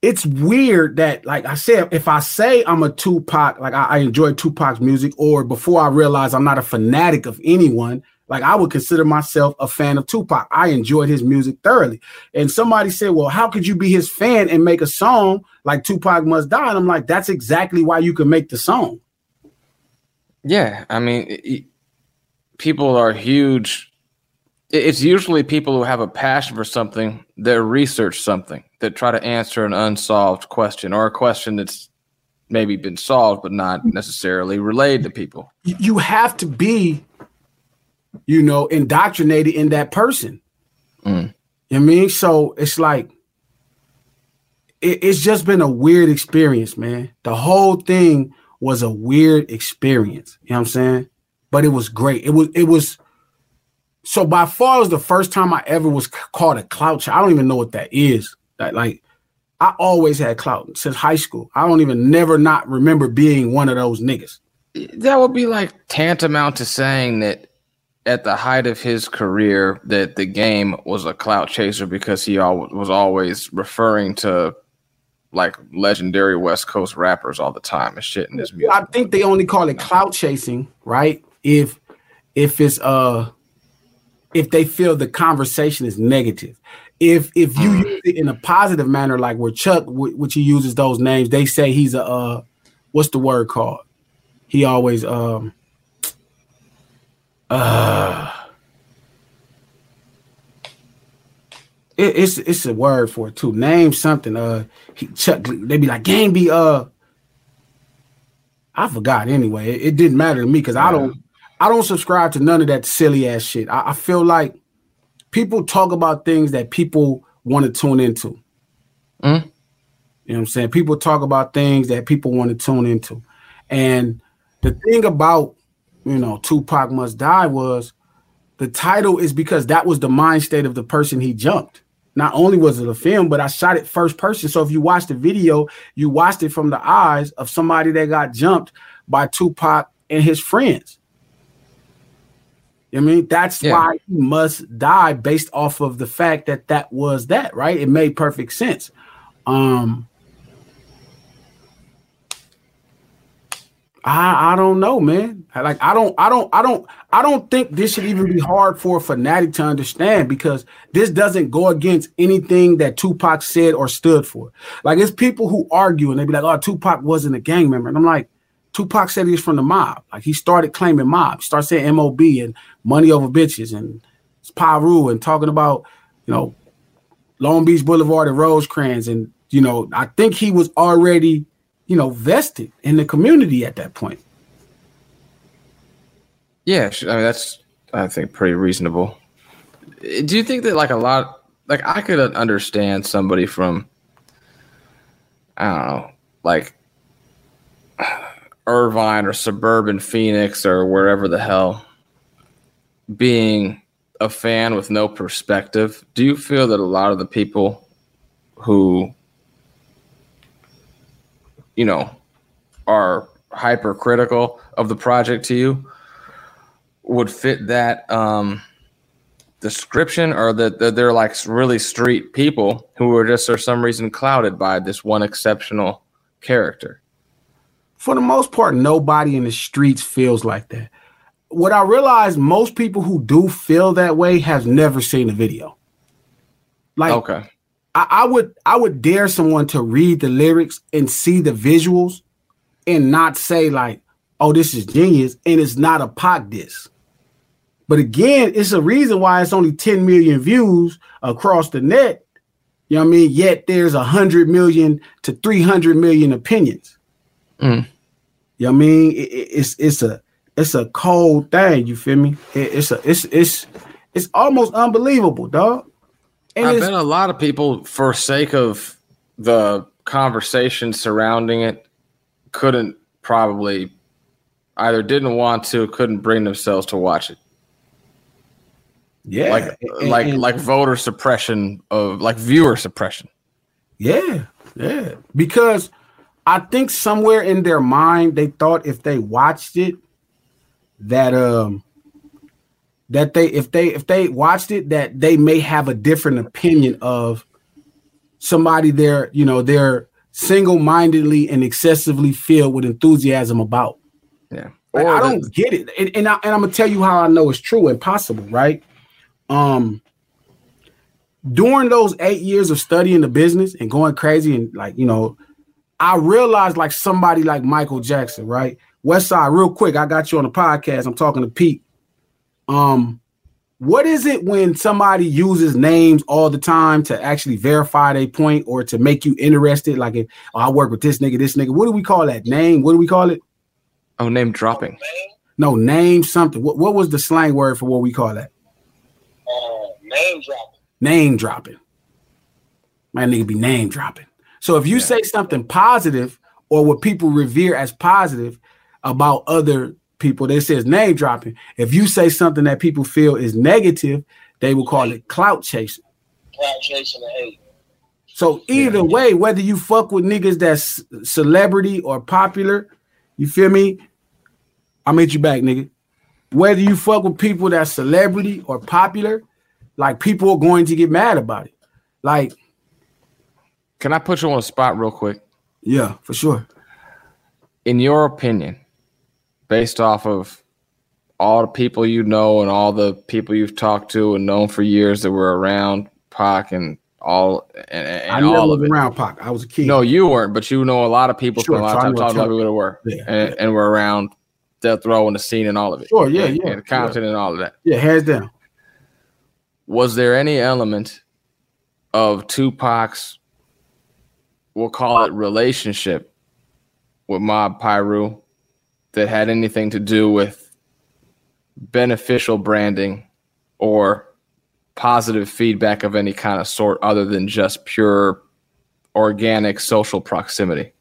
it's weird that, like I said, if I say I'm a Tupac, like I, I enjoy Tupac's music, or before I realize I'm not a fanatic of anyone, like I would consider myself a fan of Tupac. I enjoyed his music thoroughly. And somebody said, Well, how could you be his fan and make a song like Tupac Must Die? And I'm like, That's exactly why you can make the song. Yeah. I mean, it, people are huge it's usually people who have a passion for something that research something that try to answer an unsolved question or a question that's maybe been solved but not necessarily relayed to people. You have to be you know indoctrinated in that person. Mm. you know I mean? So it's like it, it's just been a weird experience man. The whole thing was a weird experience. You know what i'm saying? But it was great. It was it was so by far it was the first time I ever was called a clout. I don't even know what that is. That like I always had clout since high school. I don't even never not remember being one of those niggas. That would be like tantamount to saying that at the height of his career that the game was a clout chaser because he al- was always referring to like legendary West Coast rappers all the time and shit in his music. I think they only call it clout chasing, right? If if it's uh if they feel the conversation is negative. If if you mm. use it in a positive manner, like where Chuck, which he uses those names, they say he's a uh, what's the word called? He always um uh it, it's it's a word for it too. Name something. Uh, he Chuck. They be like game be uh. I forgot anyway. It, it didn't matter to me because I don't I don't subscribe to none of that silly ass shit. I, I feel like people talk about things that people want to tune into. Mm. You know what I'm saying? People talk about things that people want to tune into. And the thing about, you know, Tupac Must Die was the title is because that was the mind state of the person he jumped. Not only was it a film, but I shot it first person. So if you watch the video, you watched it from the eyes of somebody that got jumped by Tupac and his friends. I mean, that's yeah. why he must die based off of the fact that that was that, right? It made perfect sense. Um, I I don't know, man. Like I don't I don't I don't I don't think this should even be hard for a fanatic to understand because this doesn't go against anything that Tupac said or stood for. Like it's people who argue and they be like, "Oh, Tupac wasn't a gang member," and I'm like, Tupac said he was from the mob. Like he started claiming mob, start saying MOB and money over bitches and Piru and talking about, you know, Long Beach Boulevard and Rosecrans. And, you know, I think he was already, you know, vested in the community at that point. Yeah, I mean that's I think pretty reasonable. Do you think that like a lot like I could understand somebody from I don't know, like Irvine or suburban Phoenix or wherever the hell being a fan with no perspective, do you feel that a lot of the people who, you know, are hypercritical of the project to you would fit that um, description or that, that they're like really street people who are just for some reason clouded by this one exceptional character? For the most part, nobody in the streets feels like that. What I realize, most people who do feel that way have never seen a video. Like, okay, I, I would I would dare someone to read the lyrics and see the visuals, and not say like, "Oh, this is genius," and it's not a Pac diss. But again, it's a reason why it's only 10 million views across the net. You know what I mean? Yet there's a hundred million to 300 million opinions. Mm. You know what I mean? It, it, it's it's a it's a cold thing. You feel me? It, it's a it's it's it's almost unbelievable, dog. And I it's, bet a lot of people, for sake of the conversation surrounding it, couldn't probably either didn't want to, couldn't bring themselves to watch it. Yeah, like and- like and- like voter suppression of like viewer suppression. Yeah, yeah. Because I think somewhere in their mind they thought if they watched it that um that they if they if they watched it that they may have a different opinion of somebody they're you know they're single-mindedly and excessively filled with enthusiasm about. Yeah. Like, I don't get it. And, and, I, and I'm gonna tell you how I know it's true and possible, right? Um during those eight years of studying the business and going crazy and like, you know, I realized like somebody like Michael Jackson, right? West Side, real quick, I got you on the podcast. I'm talking to Pete. Um, what is it when somebody uses names all the time to actually verify their point or to make you interested? Like if oh, I work with this nigga, this nigga, what do we call that name? What do we call it? Oh, name dropping. No, name something. What, what was the slang word for what we call that? name dropping. Name dropping. My nigga be name dropping. So if you say something positive or what people revere as positive about other people, they say it's name dropping. If you say something that people feel is negative, they will call it clout chasing. Clout chasing the hate. So either way, whether you fuck with niggas that's celebrity or popular, you feel me? I'll meet you back, nigga. Whether you fuck with people that's celebrity or popular, like people are going to get mad about it. Like, Can I put you on a spot real quick? yeah, for sure. In your opinion, based off of all the people you know and all the people you've talked to and known for years that were around Pac and all and, and I all of it. around Pac. I was a kid. No, you weren't, but you know a lot of people Sure, a lot of time talking about people that were Yeah, and, and were around Death Row and the scene and all of it. Sure, yeah, and, yeah, and Compton and all of that. Yeah, hands down. Was there any element of Tupac's, we'll call it relationship with Mob Piru that had anything to do with beneficial branding or positive feedback of any kind of sort other than just pure organic social proximity?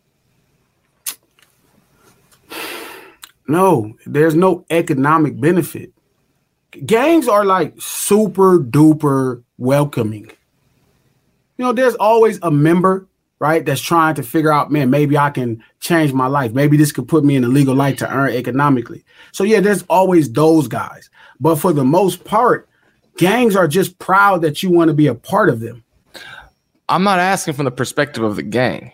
No, there's no economic benefit. Gangs are like super duper welcoming. You know, there's always a member, right, that's trying to figure out, man, maybe I can change my life. Maybe this could put me in a legal light to earn economically. So, yeah, there's always those guys. But for the most part, gangs are just proud that you want to be a part of them. I'm not asking from the perspective of the gang.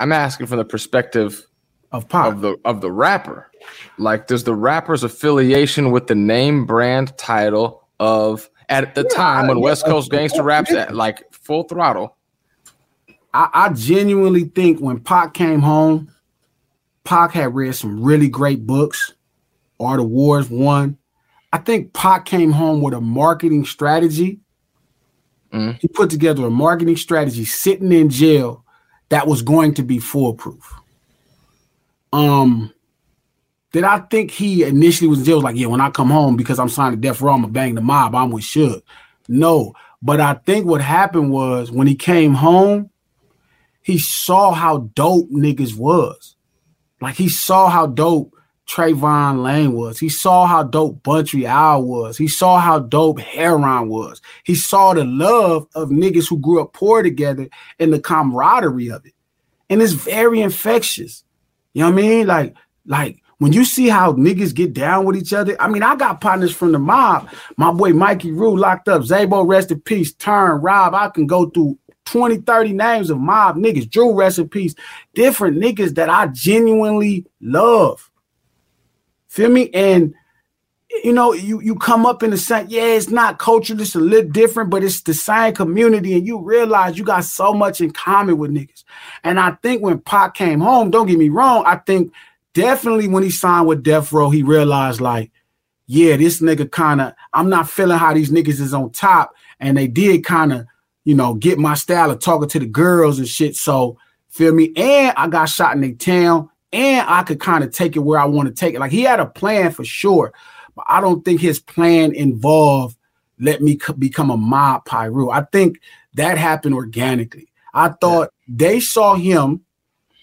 I'm asking from the perspective of Pac. of the of the rapper. Like, does the rapper's affiliation with the name brand title of at the time when yeah, West Coast of Gangster raps at like full throttle? I, I genuinely think when Pac came home, Pac had read some really great books. Art of Wars one. I think Pac came home with a marketing strategy. He put together a marketing strategy sitting in jail that was going to be foolproof. Um, did I think he initially was in jail? Was like, yeah, when I come home because I'm signed to death row, I'm gonna bang the mob. I'm with Suge. No, but I think what happened was when he came home, he saw how dope niggas was. Like he saw how dope Trayvon Lane was. He saw how dope Buntry Owl was. He saw how dope Heron was. He saw the love of niggas who grew up poor together and the camaraderie of it. And it's very infectious. You know what I mean? Like, like when you see how niggas get down with each other. I mean, I got partners from the mob. My boy Mikey Rue locked up. Zabo, rest in peace. Turn, Rob. I can go through 20, 30 names of mob niggas, Drew recipes, different niggas that I genuinely love. Feel me? And you know, you you come up in the same, yeah, it's not culture, it's a little different, but it's the same community, and you realize you got so much in common with niggas. And I think when Pac came home, don't get me wrong, I think definitely when he signed with Death Row, he realized like, yeah, this nigga kind of, I'm not feeling how these niggas is on top, and they did kind of, you know, get my style of talking to the girls and shit. So feel me, and I got shot in the town, and I could kind of take it where I want to take it. Like he had a plan for sure. But I don't think his plan involved let me become a mob Piru. I think that happened organically. I thought yeah. they saw him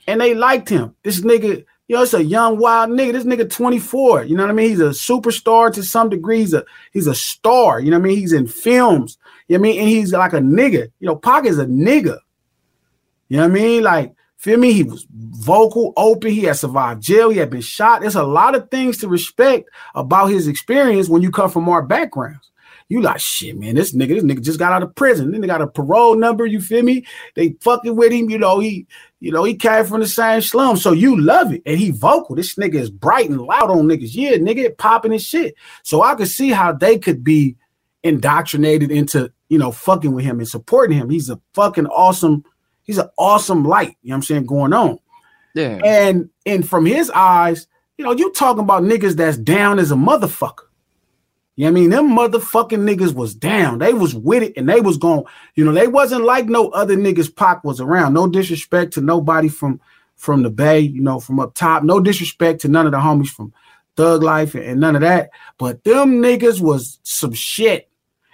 and they liked him. This nigga, you know, it's a young wild nigga. This nigga 24. You know what I mean? He's a superstar to some degree. He's a he's a star. You know what I mean? He's in films. You know I mean? And he's like a nigga. You know, Pac is a nigga. You know what I mean? Like Feel me? He was vocal, open. He had survived jail. He had been shot. There's a lot of things to respect about his experience when you come from our backgrounds. You like shit, man. This nigga, this nigga just got out of prison. Then they got a parole number. You feel me? They fucking with him. You know he, you know he came from the same slum, so you love it. And he vocal. This nigga is bright and loud on niggas. Yeah, nigga, popping his shit. So I could see how they could be indoctrinated into you know fucking with him and supporting him. He's a fucking awesome he's an awesome light, you know what I'm saying, going on. Yeah. And and from his eyes, you know, you talking about niggas that's down as a motherfucker. You know I mean? Them motherfucking niggas was down. They was with it and they was going, you know, they wasn't like no other niggas Pac was around. No disrespect to nobody from from the Bay, you know, from up top. No disrespect to none of the homies from Thug Life and, and none of that. But them niggas was some shit.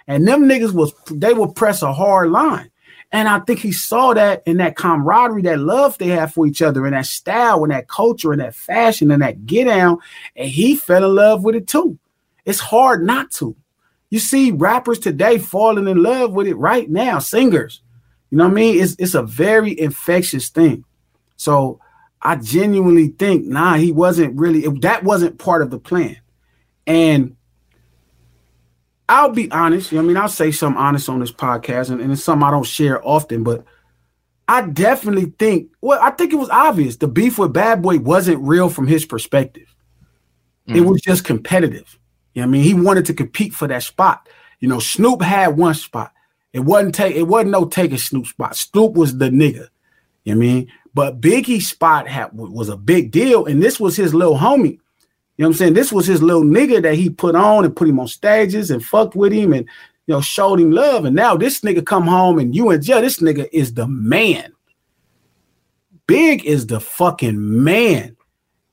And them niggas was they would press a hard line. And I think he saw that in that camaraderie, that love they have for each other, and that style, and that culture, and that fashion, and that get down. And he fell in love with it too. It's hard not to. You see rappers today falling in love with it right now, singers. You know what I mean? It's it's a very infectious thing. So I genuinely think, nah, he wasn't really that wasn't part of the plan. And I'll be honest. You know I mean, I'll say something honest on this podcast, and, and it's something I don't share often, but I definitely think, well, I think it was obvious the beef with Bad Boy wasn't real from his perspective. Mm. It was just competitive. You know I mean? He wanted to compete for that spot. You know, Snoop had one spot. It wasn't take it wasn't no taking Snoop spot. Snoop was the nigga. You know I mean? But Biggie's spot had was a big deal, and this was his little homie. You know what I'm saying? This was his little nigga that he put on and put him on stages and fucked with him and you know showed him love. And now this nigga come home and you and jail. This nigga is the man. Big is the fucking man.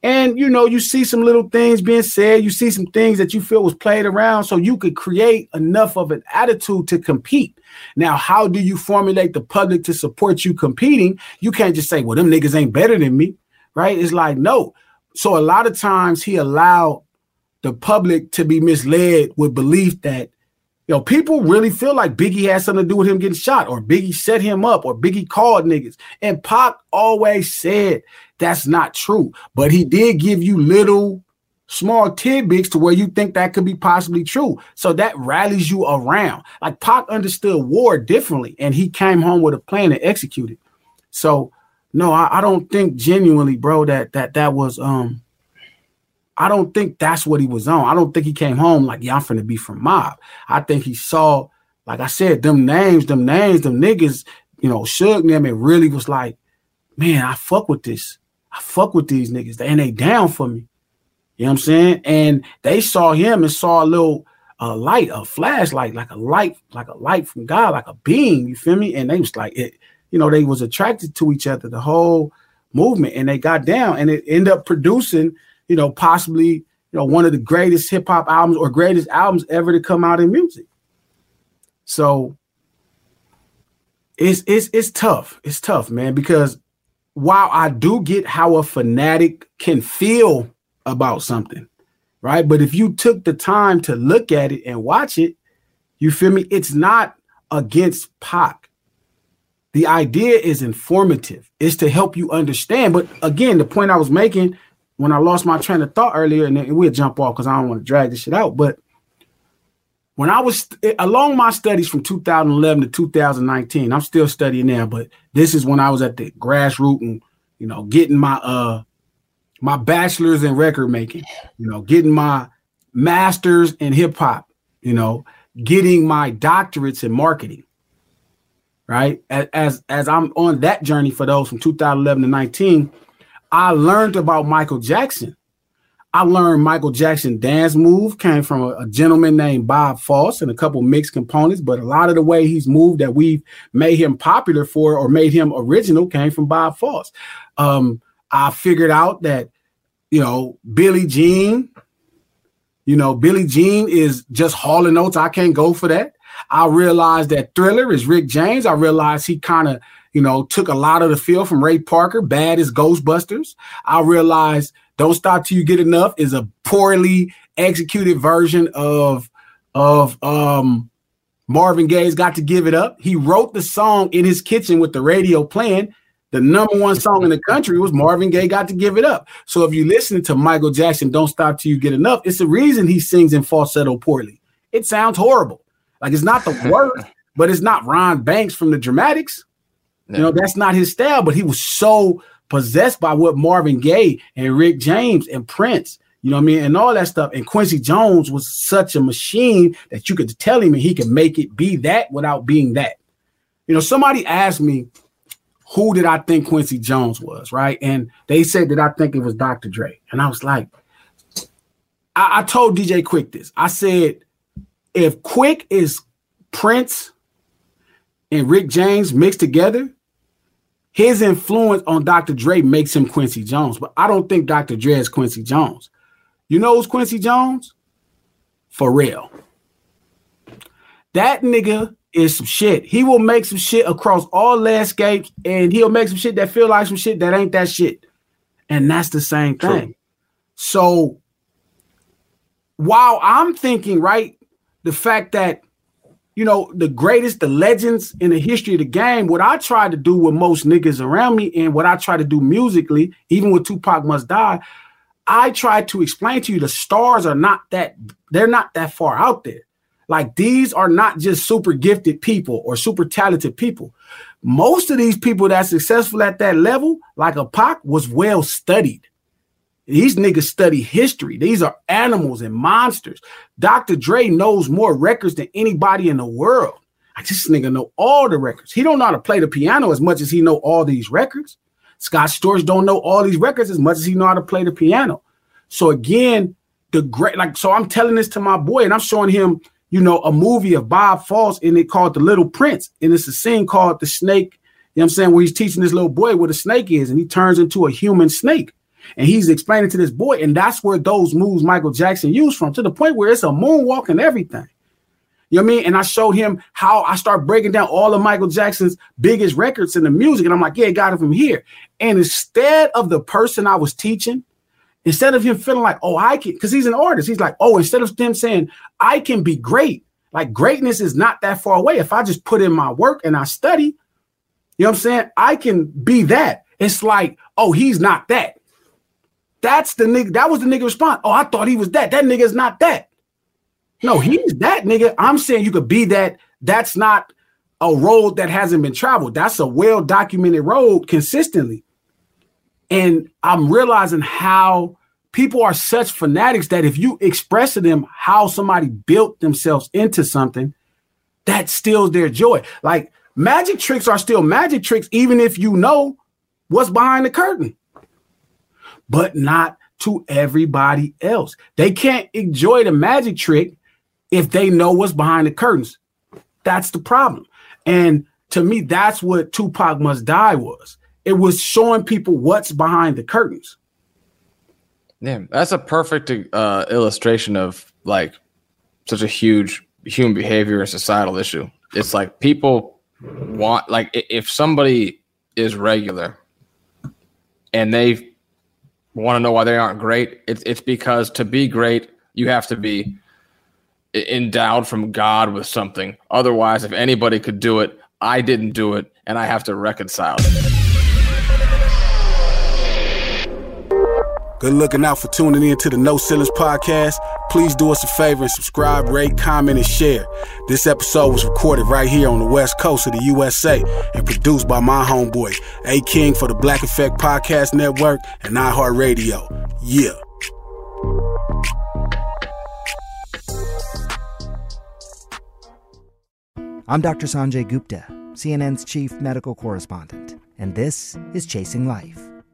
And you know, you see some little things being said, you see some things that you feel was played around, so you could create enough of an attitude to compete. Now, how do you formulate the public to support you competing? You can't just say, well, them niggas ain't better than me, right? It's like, no, so a lot of times he allowed the public to be misled with belief that you know people really feel like Biggie had something to do with him getting shot, or Biggie set him up, or Biggie called niggas. And Pac always said that's not true, but he did give you little small tidbits to where you think that could be possibly true. So that rallies you around. Like Pac understood war differently, and he came home with a plan to execute it. So no, I, I don't think genuinely, bro, that that that was um I don't think that's what he was on. I don't think he came home like, yeah, I'm finna be from mob. I think he saw, like I said, them names, them names, them niggas, you know, shook them and really was like, man, I fuck with this. I fuck with these niggas. And they down for me. You know what I'm saying? And they saw him and saw a little a light, a flashlight, like a light, like a light from God, like a beam. You feel me? And they was like, it, you know, they was attracted to each other, the whole movement, and they got down, and it ended up producing, you know, possibly, you know, one of the greatest hip hop albums or greatest albums ever to come out in music. So it's it's it's tough. It's tough, man, because while I do get how a fanatic can feel about something, right? But if you took the time to look at it and watch it, you feel me? It's not against Pac. The idea is informative, it's to help you understand. But again, the point I was making when I lost my train of thought earlier, and we'll jump off because I don't want to drag this shit out. But when I was along my studies from 2011 to 2019, I'm still studying now but this is when I was at the grassroots and you know getting my uh my bachelor's in record making, you know, getting my master's in hip hop, you know, getting my doctorates in marketing. Right? As, as I'm on that journey for those from 2011 to 19, I learned about Michael Jackson I learned Michael Jackson dance move came from a, a, gentleman named Bob Fosse and a couple mixed components, but a lot of the way he's moved that we've made him popular for or made him original came from Bob Fosse. Um, I figured out that, you know, Billie Jean, you know, Billie Jean is just Hall and Oates. I can't go for that. I realized that Thriller is Rick James. I realized he kind of, you know, took a lot of the feel from Ray Parker, bad as Ghostbusters. I realized don't Stop Till You Get Enough is a poorly executed version of of um Marvin Gaye's Got to Give It Up. He wrote the song in his kitchen with the radio playing. The number one song in the country was Marvin Gaye Got to Give It Up. So if you listen to Michael Jackson, Don't Stop Till You Get Enough, it's the reason he sings in falsetto poorly. It sounds horrible. Like it's not the worst, but it's not Ron Banks from the Dramatics. You know, that's not his style, but he was so possessed by what Marvin Gaye and Rick James and Prince, you know what I mean, and all that stuff. And Quincy Jones was such a machine that you could tell him and he could make it be that without being that. You know, somebody asked me, who did I think Quincy Jones was, right? And they said that I think it was Dr. Dre. And I was like, I, I told DJ Quik this. I said, if Quik is Prince and Rick James mixed together, his influence on Dr. Dre makes him Quincy Jones, but I don't think Dr. Dre is Quincy Jones. You know who's Quincy Jones? For real. That nigga is some shit. He will make some shit across all landscapes, and he'll make some shit that feel like some shit that ain't that shit. And that's the same thing. True. So while I'm thinking, right, the fact that you know, the greatest, the legends in the history of the game. What I try to do with most niggas around me, and what I try to do musically, even with Tupac Must Die, I try to explain to you the stars are not that, they're not that far out there. Like these are not just super gifted people or super talented people. Most of these people that's successful at that level, like a Pac, was well studied. These niggas study history. These are animals and monsters. Dr. Dre knows more records than anybody in the world. I just nigga know all the records. He don't know how to play the piano as much as he know all these records. Scott Storch don't know all these records as much as he know how to play the piano. So again, the great like so I'm telling this to my boy and I'm showing him, you know, a movie of Bob Fosse and it called The Little Prince. And it's a scene called The Snake, you know what I'm saying, where he's teaching this little boy what a snake is and he turns into a human snake. And he's explaining to this boy, and that's where those moves Michael Jackson used from to the point where it's a moonwalk and everything. You know what I mean? And I showed him how I start breaking down all of Michael Jackson's biggest records in the music. And I'm like, yeah, got it from here. And instead of the person I was teaching, instead of him feeling like, oh, I can, because he's an artist, he's like, oh, instead of them saying, I can be great, like greatness is not that far away. If I just put in my work and I study, you know what I'm saying? I can be that. It's like, oh, he's not that. That's the nigga. That was the nigga response. Oh, I thought he was that. That nigga is not that. No, he's that nigga. I'm saying you could be that. That's not a road that hasn't been traveled. That's a well documented road consistently. And I'm realizing how people are such fanatics that if you express to them how somebody built themselves into something, that steals their joy. Like magic tricks are still magic tricks, even if you know what's behind the curtain but not to everybody else. They can't enjoy the magic trick if they know what's behind the curtains. That's the problem. And to me, that's what Tupac Must Die was. It was showing people what's behind the curtains. Yeah, that's a perfect uh, illustration of like such a huge human behavior and societal issue. It's like people want like if somebody is regular and they want to know why they aren't great, it's it's because to be great, you have to be endowed from God with something. Otherwise, if anybody could do it, I didn't do it, and I have to reconcile it. Good looking out for tuning in to the No Ceilings podcast. Please do us a favor and subscribe, rate, comment, and share. This episode was recorded right here on the west coast of the USA and produced by my homeboy, A King for the Black Effect Podcast Network and iHeartRadio. Yeah. I'm Dr. Sanjay Gupta, CNN's chief medical correspondent, and this is Chasing Life.